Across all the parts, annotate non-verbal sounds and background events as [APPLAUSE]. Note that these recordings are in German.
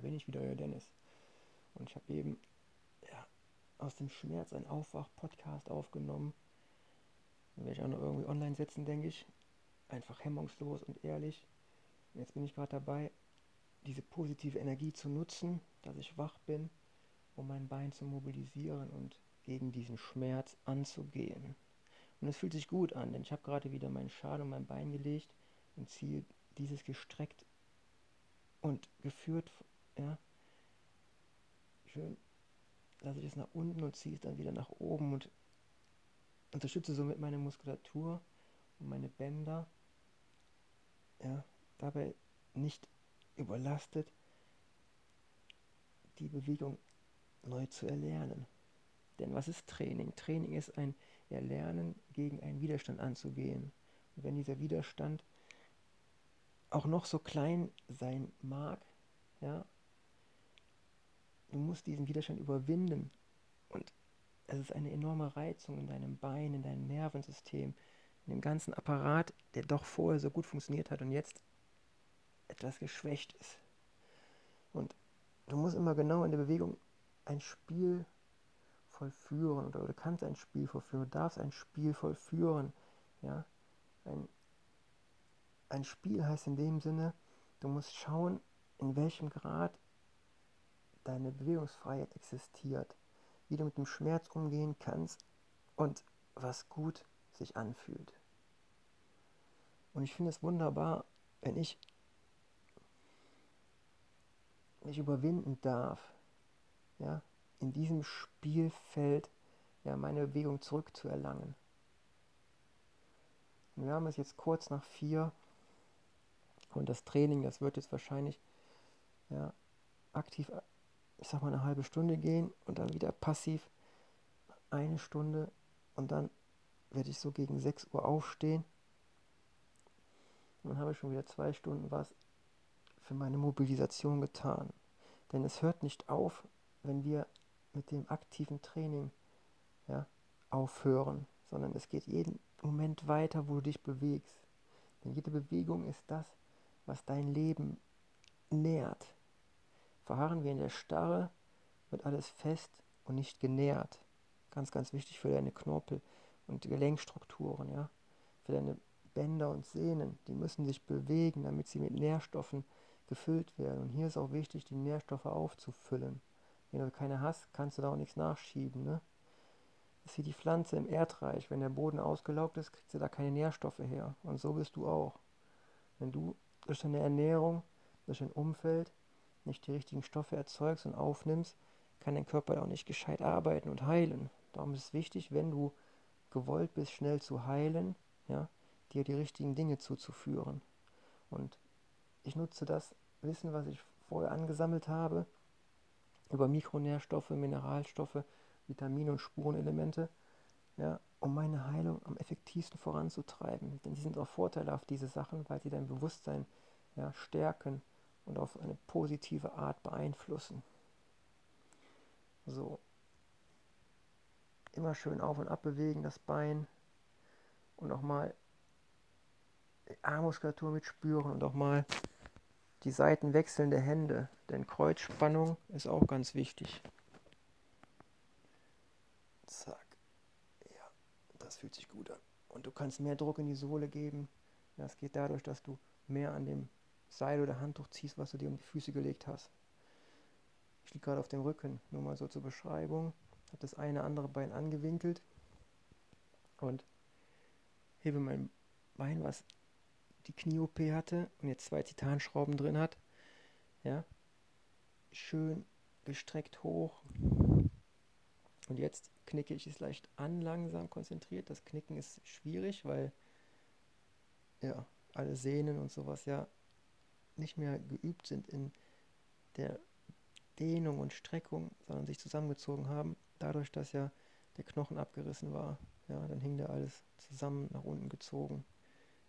Bin ich wieder, euer Dennis. Und ich habe eben ja, aus dem Schmerz einen Aufwach-Podcast aufgenommen. Den werde ich auch noch irgendwie online setzen, denke ich. Einfach hemmungslos und ehrlich. Und jetzt bin ich gerade dabei, diese positive Energie zu nutzen, dass ich wach bin, um mein Bein zu mobilisieren und gegen diesen Schmerz anzugehen. Und es fühlt sich gut an, denn ich habe gerade wieder meinen Schal um mein Bein gelegt und ziehe dieses gestreckt und geführt, ja, schön lasse ich es nach unten und ziehe es dann wieder nach oben und unterstütze somit meine Muskulatur und meine Bänder, ja, dabei nicht überlastet, die Bewegung neu zu erlernen. Denn was ist Training? Training ist ein Erlernen, gegen einen Widerstand anzugehen. Und wenn dieser Widerstand auch noch so klein sein mag, ja, du musst diesen Widerstand überwinden. Und es ist eine enorme Reizung in deinem Bein, in deinem Nervensystem, in dem ganzen Apparat, der doch vorher so gut funktioniert hat und jetzt etwas geschwächt ist. Und du musst immer genau in der Bewegung ein Spiel vollführen oder du kannst ein Spiel vollführen, darfst ein Spiel vollführen. Ja? Ein, ein Spiel heißt in dem Sinne, du musst schauen, in welchem Grad deine Bewegungsfreiheit existiert, wie du mit dem Schmerz umgehen kannst und was gut sich anfühlt. Und ich finde es wunderbar, wenn ich mich überwinden darf, ja, in diesem Spielfeld ja, meine Bewegung zurückzuerlangen. Und wir haben es jetzt kurz nach vier und das Training, das wird jetzt wahrscheinlich ja, aktiv, ich sag mal, eine halbe Stunde gehen und dann wieder passiv eine Stunde und dann werde ich so gegen 6 Uhr aufstehen. Und dann habe ich schon wieder zwei Stunden was für meine Mobilisation getan. Denn es hört nicht auf, wenn wir mit dem aktiven Training ja, aufhören, sondern es geht jeden Moment weiter, wo du dich bewegst. Denn jede Bewegung ist das, was dein Leben nährt. Verharren wir in der Starre, wird alles fest und nicht genährt. Ganz, ganz wichtig für deine Knorpel- und Gelenkstrukturen, ja. Für deine Bänder und Sehnen, die müssen sich bewegen, damit sie mit Nährstoffen gefüllt werden. Und hier ist auch wichtig, die Nährstoffe aufzufüllen. Wenn du keine hast, kannst du da auch nichts nachschieben. Ne? Das ist wie die Pflanze im Erdreich. Wenn der Boden ausgelaugt ist, kriegst du da keine Nährstoffe her. Und so bist du auch. Wenn du durch deine Ernährung, durch dein Umfeld nicht die richtigen Stoffe erzeugst und aufnimmst, kann dein Körper auch nicht gescheit arbeiten und heilen. Darum ist es wichtig, wenn du gewollt bist, schnell zu heilen, ja, dir die richtigen Dinge zuzuführen. Und ich nutze das Wissen, was ich vorher angesammelt habe, über Mikronährstoffe, Mineralstoffe, Vitamine und Spurenelemente, ja, um meine Heilung am effektivsten voranzutreiben. Denn sie sind auch vorteilhaft, diese Sachen, weil sie dein Bewusstsein ja, stärken und auf eine positive Art beeinflussen. So. Immer schön auf und ab bewegen, das Bein. Und auch mal Armmuskulatur mitspüren und auch mal die Seiten wechselnde Hände, denn Kreuzspannung ist auch ganz wichtig. Zack. Ja, das fühlt sich gut an. Und du kannst mehr Druck in die Sohle geben. Das geht dadurch, dass du mehr an dem Seil oder Handtuch ziehst, was du dir um die Füße gelegt hast. Ich liege gerade auf dem Rücken, nur mal so zur Beschreibung. Habe das eine andere Bein angewinkelt und hebe mein Bein, was die Knie-OP hatte und jetzt zwei Titanschrauben drin hat. Ja, schön gestreckt hoch. Und jetzt knicke ich es leicht an, langsam konzentriert. Das Knicken ist schwierig, weil ja, alle Sehnen und sowas ja nicht mehr geübt sind in der Dehnung und Streckung, sondern sich zusammengezogen haben. Dadurch, dass ja der Knochen abgerissen war. Ja, dann hing der alles zusammen nach unten gezogen.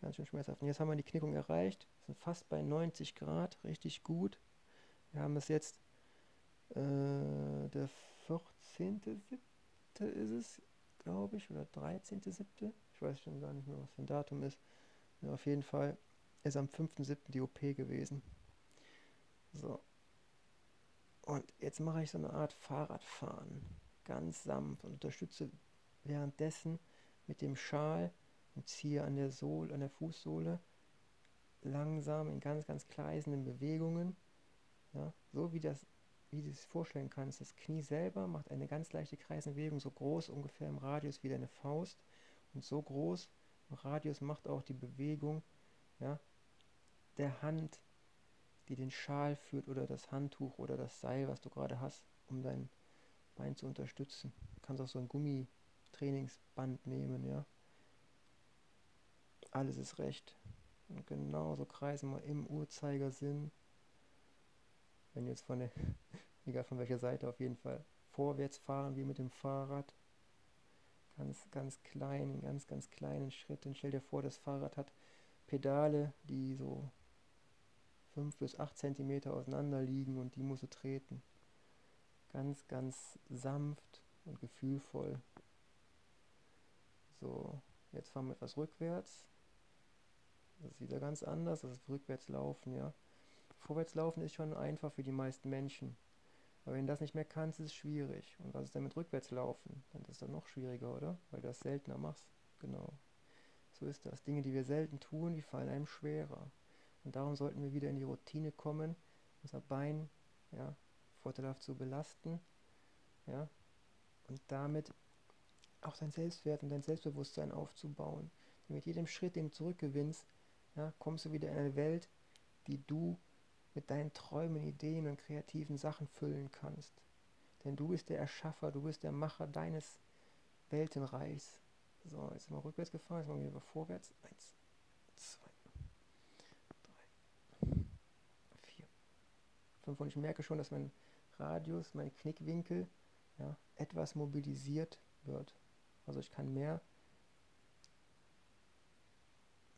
Ganz schön schmerzhaft. Und jetzt haben wir die Knickung erreicht. Wir sind fast bei 90 Grad. Richtig gut. Wir haben es jetzt äh, der 14.7. ist es, glaube ich, oder 13.7. Ich weiß schon gar nicht mehr, was für ein Datum ist. Ja, auf jeden Fall ist am 5.7. die OP gewesen. So. Und jetzt mache ich so eine Art Fahrradfahren, ganz sanft und unterstütze währenddessen mit dem Schal und ziehe an der Sohle, an der Fußsohle langsam in ganz, ganz kreisenden Bewegungen, ja, so wie das, wie du es vorstellen kannst. Das Knie selber macht eine ganz leichte kreisende Bewegung, so groß ungefähr im Radius wie deine Faust und so groß im Radius macht auch die Bewegung ja, der Hand, die den Schal führt oder das Handtuch oder das Seil, was du gerade hast, um dein Bein zu unterstützen. Du kannst auch so ein Gummitrainingsband nehmen, ja. Alles ist recht. Und genauso kreisen wir im Uhrzeigersinn. Wenn jetzt von der, [LAUGHS] egal von welcher Seite, auf jeden Fall vorwärts fahren wie mit dem Fahrrad. Ganz, ganz klein, in ganz, ganz kleinen Schritten. Stell dir vor, das Fahrrad hat Pedale, die so 5 bis 8 cm auseinander liegen und die musst du treten. Ganz, ganz sanft und gefühlvoll. So, jetzt fahren wir etwas rückwärts. Das ist wieder ganz anders, das ist rückwärts laufen, ja. Vorwärts laufen ist schon einfach für die meisten Menschen. Aber wenn du das nicht mehr kannst, ist es schwierig. Und was ist denn mit rückwärts laufen? Dann ist das noch schwieriger, oder? Weil du das seltener machst. Genau. So ist das. Dinge, die wir selten tun, die fallen einem schwerer. Und darum sollten wir wieder in die Routine kommen, unser Bein ja, vorteilhaft zu belasten. Ja, und damit auch dein Selbstwert und dein Selbstbewusstsein aufzubauen. Denn mit jedem Schritt, den du zurückgewinnst, ja, kommst du wieder in eine Welt, die du mit deinen Träumen, Ideen und kreativen Sachen füllen kannst. Denn du bist der Erschaffer, du bist der Macher deines Weltenreichs. So, jetzt sind wir rückwärts gefahren, jetzt machen wir wieder vorwärts. Eins, zwei, 5 und ich merke schon, dass mein Radius, mein Knickwinkel ja, etwas mobilisiert wird. Also ich kann mehr,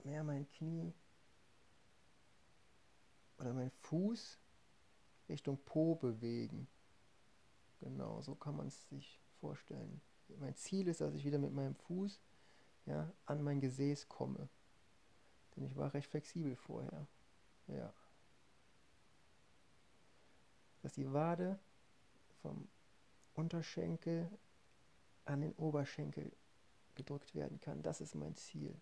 mehr mein Knie oder mein Fuß Richtung Po bewegen. Genau, so kann man es sich vorstellen. Mein Ziel ist, dass ich wieder mit meinem Fuß ja, an mein Gesäß komme. Denn ich war recht flexibel vorher. Ja. Dass die Wade vom Unterschenkel an den Oberschenkel gedrückt werden kann. Das ist mein Ziel.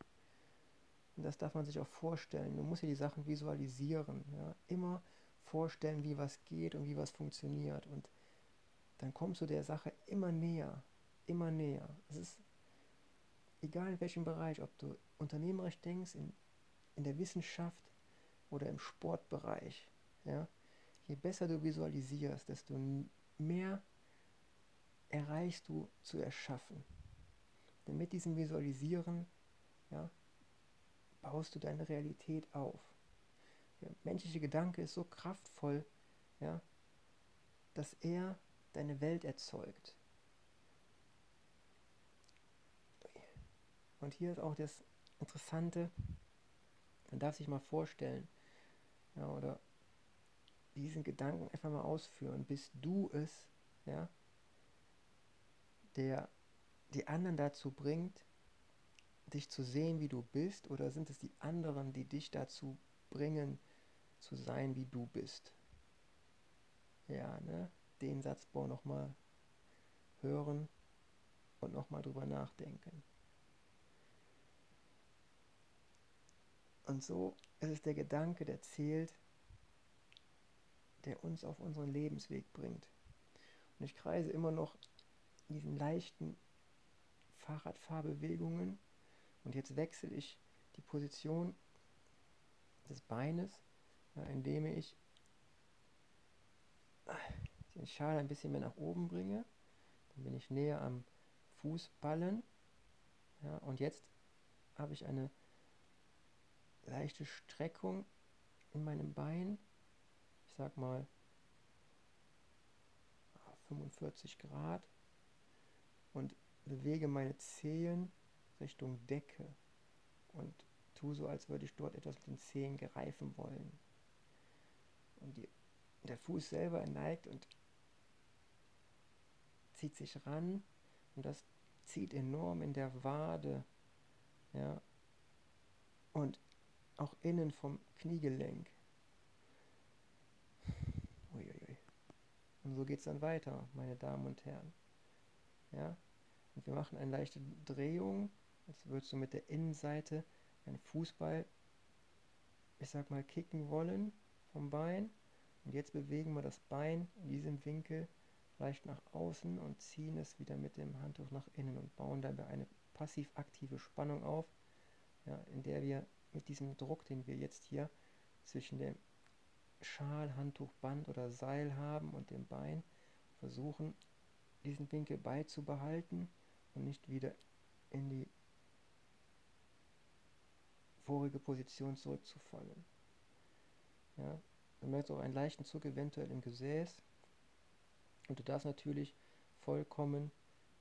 Und das darf man sich auch vorstellen. Du musst dir die Sachen visualisieren. Ja? Immer vorstellen, wie was geht und wie was funktioniert. Und dann kommst du der Sache immer näher. Immer näher. Es ist egal in welchem Bereich, ob du unternehmerisch denkst, in, in der Wissenschaft oder im Sportbereich. Ja? Je besser du visualisierst, desto mehr erreichst du zu erschaffen. Denn mit diesem Visualisieren ja, baust du deine Realität auf. Der menschliche Gedanke ist so kraftvoll, ja, dass er deine Welt erzeugt. Und hier ist auch das Interessante, man darf sich mal vorstellen, ja, oder diesen Gedanken einfach mal ausführen. Bist du es, ja, der die anderen dazu bringt, dich zu sehen, wie du bist, oder sind es die anderen, die dich dazu bringen, zu sein, wie du bist? Ja, ne? Den Satzbau nochmal hören und nochmal drüber nachdenken. Und so ist es der Gedanke, der zählt, der uns auf unseren Lebensweg bringt. Und ich kreise immer noch diesen leichten Fahrradfahrbewegungen und jetzt wechsle ich die Position des Beines, indem ich den Schal ein bisschen mehr nach oben bringe. Dann bin ich näher am Fußballen. Ja, und jetzt habe ich eine leichte Streckung in meinem Bein. Ich sag mal 45 Grad. Und bewege meine Zehen Richtung Decke und tu so, als würde ich dort etwas mit den Zehen greifen wollen. Und die, der Fuß selber neigt und zieht sich ran und das zieht enorm in der Wade, ja, und auch innen vom Kniegelenk. Und so geht es dann weiter, meine Damen und Herren. Ja? Und wir machen eine leichte Drehung, als würdest du mit der Innenseite einen Fußball, ich sag mal, kicken wollen vom Bein. Und jetzt bewegen wir das Bein in diesem Winkel leicht nach außen und ziehen es wieder mit dem Handtuch nach innen und bauen dabei eine passiv-aktive Spannung auf, ja, in der wir mit diesem Druck, den wir jetzt hier zwischen dem Schal, Handtuch, Band oder Seil haben und dem Bein, versuchen, diesen Winkel beizubehalten und nicht wieder in die vorige Position zurückzufallen. Ja, du merkst auch einen leichten Zug eventuell im Gesäß und du darfst natürlich vollkommen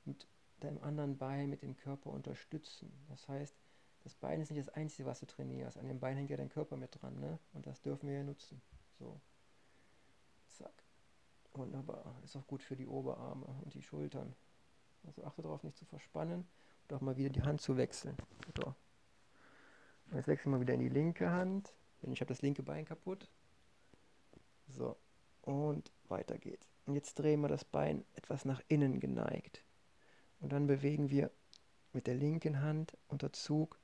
mit deinem anderen Bein, mit dem Körper unterstützen. Das heißt, das Bein ist nicht das Einzige, was du trainierst. An dem Bein hängt ja dein Körper mit dran, ne? Und das dürfen wir ja nutzen. So. Zack. Wunderbar. Ist auch gut für die Oberarme und die Schultern. Also achte darauf, nicht zu verspannen und auch mal wieder die Hand zu wechseln. So. Jetzt wechseln wir wieder in die linke Hand. Denn ich habe das linke Bein kaputt. So. Und weiter geht's. Und jetzt drehen wir das Bein etwas nach innen geneigt. Und dann bewegen wir mit der linken Hand unter Zug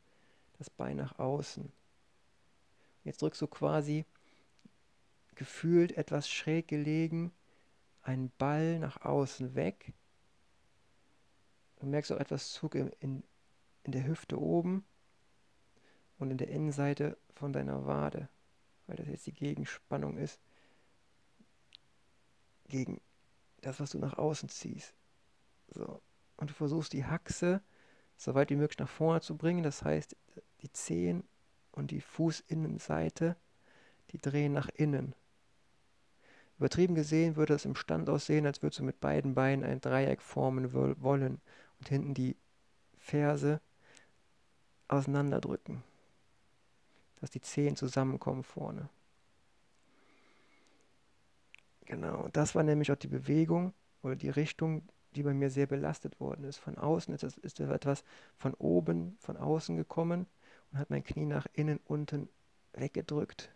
das Bein nach außen. Jetzt drückst du quasi gefühlt etwas schräg gelegen einen Ball nach außen weg. Du merkst auch etwas Zug in, in, in der Hüfte oben und in der Innenseite von deiner Wade, weil das jetzt die Gegenspannung ist gegen das, was du nach außen ziehst. So. Und du versuchst die Haxe so weit wie möglich nach vorne zu bringen. Das heißt, die Zehen und die Fußinnenseite, die drehen nach innen. Übertrieben gesehen würde es im Stand aussehen, als würdest du mit beiden Beinen ein Dreieck formen wollen und hinten die Ferse auseinanderdrücken. Dass die Zehen zusammenkommen vorne. Genau, das war nämlich auch die Bewegung oder die Richtung, die bei mir sehr belastet worden ist. Von außen ist, das, ist etwas von oben, von außen gekommen und hat mein Knie nach innen unten weggedrückt.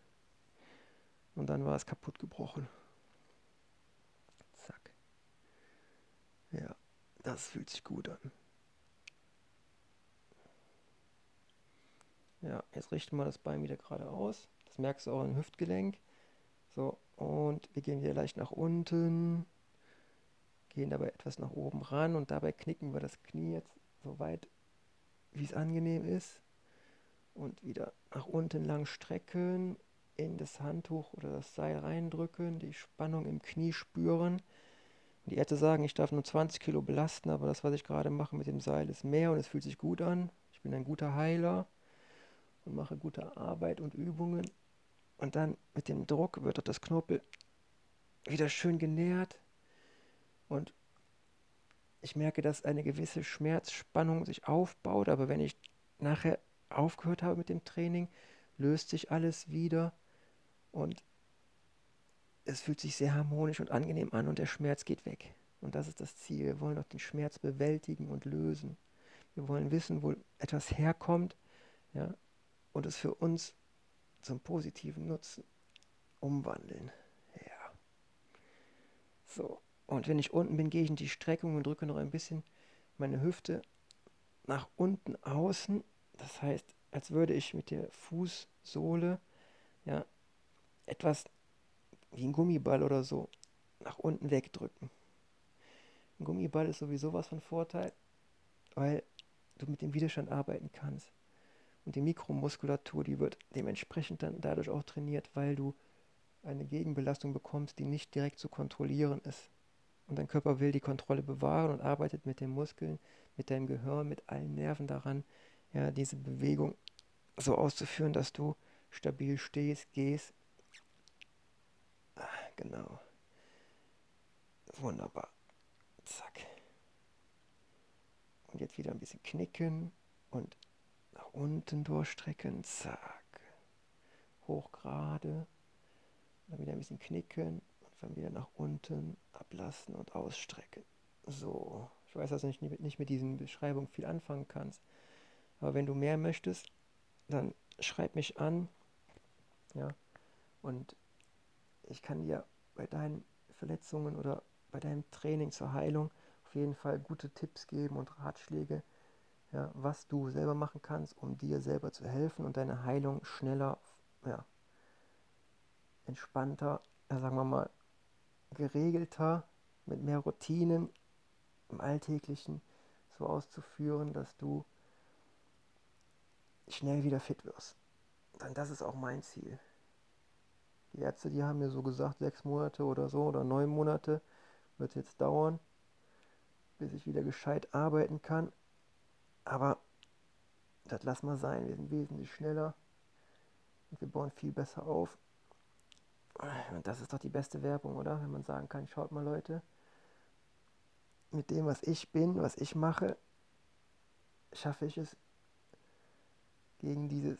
Und dann war es kaputt gebrochen. Ja, das fühlt sich gut an. Ja, jetzt richten wir das Bein wieder gerade aus. Das merkst du auch im Hüftgelenk. So, und wir gehen wieder leicht nach unten, gehen dabei etwas nach oben ran und dabei knicken wir das Knie jetzt so weit, wie es angenehm ist. Und wieder nach unten lang strecken, in das Handtuch oder das Seil reindrücken, die Spannung im Knie spüren. Die Ärzte sagen, ich darf nur 20 Kilo belasten, aber das, was ich gerade mache mit dem Seil, ist mehr und es fühlt sich gut an. Ich bin ein guter Heiler und mache gute Arbeit und Übungen. Und dann mit dem Druck wird das Knorpel wieder schön genährt. Und ich merke, dass eine gewisse Schmerzspannung sich aufbaut, aber wenn ich nachher aufgehört habe mit dem Training, löst sich alles wieder und es fühlt sich sehr harmonisch und angenehm an und der Schmerz geht weg. Und das ist das Ziel. Wir wollen auch den Schmerz bewältigen und lösen. Wir wollen wissen, wo etwas herkommt ja, und es für uns zum positiven Nutzen umwandeln. Ja. So, und wenn ich unten bin, gehe ich in die Streckung und drücke noch ein bisschen meine Hüfte nach unten außen. Das heißt, als würde ich mit der Fußsohle ja, etwas wie ein Gummiball oder so nach unten wegdrücken. Ein Gummiball ist sowieso was von Vorteil, weil du mit dem Widerstand arbeiten kannst. Und die Mikromuskulatur, die wird dementsprechend dann dadurch auch trainiert, weil du eine Gegenbelastung bekommst, die nicht direkt zu kontrollieren ist. Und dein Körper will die Kontrolle bewahren und arbeitet mit den Muskeln, mit deinem Gehirn, mit allen Nerven daran, ja, diese Bewegung so auszuführen, dass du stabil stehst, gehst Genau. Wunderbar. Zack. Und jetzt wieder ein bisschen knicken und nach unten durchstrecken. Zack. Hoch gerade. Dann wieder ein bisschen knicken und dann wieder nach unten ablassen und ausstrecken. So. Ich weiß, dass du nicht, nicht mit diesen Beschreibungen viel anfangen kannst. Aber wenn du mehr möchtest, dann schreib mich an. Ja. Und ich kann dir bei deinen Verletzungen oder bei deinem Training zur Heilung auf jeden Fall gute Tipps geben und Ratschläge, ja, was du selber machen kannst, um dir selber zu helfen und deine Heilung schneller, ja, entspannter, sagen wir mal, geregelter, mit mehr Routinen im Alltäglichen so auszuführen, dass du schnell wieder fit wirst. Denn das ist auch mein Ziel. Die Ärzte, die haben mir so gesagt, sechs Monate oder so oder neun Monate wird es jetzt dauern, bis ich wieder gescheit arbeiten kann. Aber das lass mal sein. Wir sind wesentlich schneller und wir bauen viel besser auf. Und das ist doch die beste Werbung, oder? Wenn man sagen kann, schaut mal Leute, mit dem, was ich bin, was ich mache, schaffe ich es, gegen dieses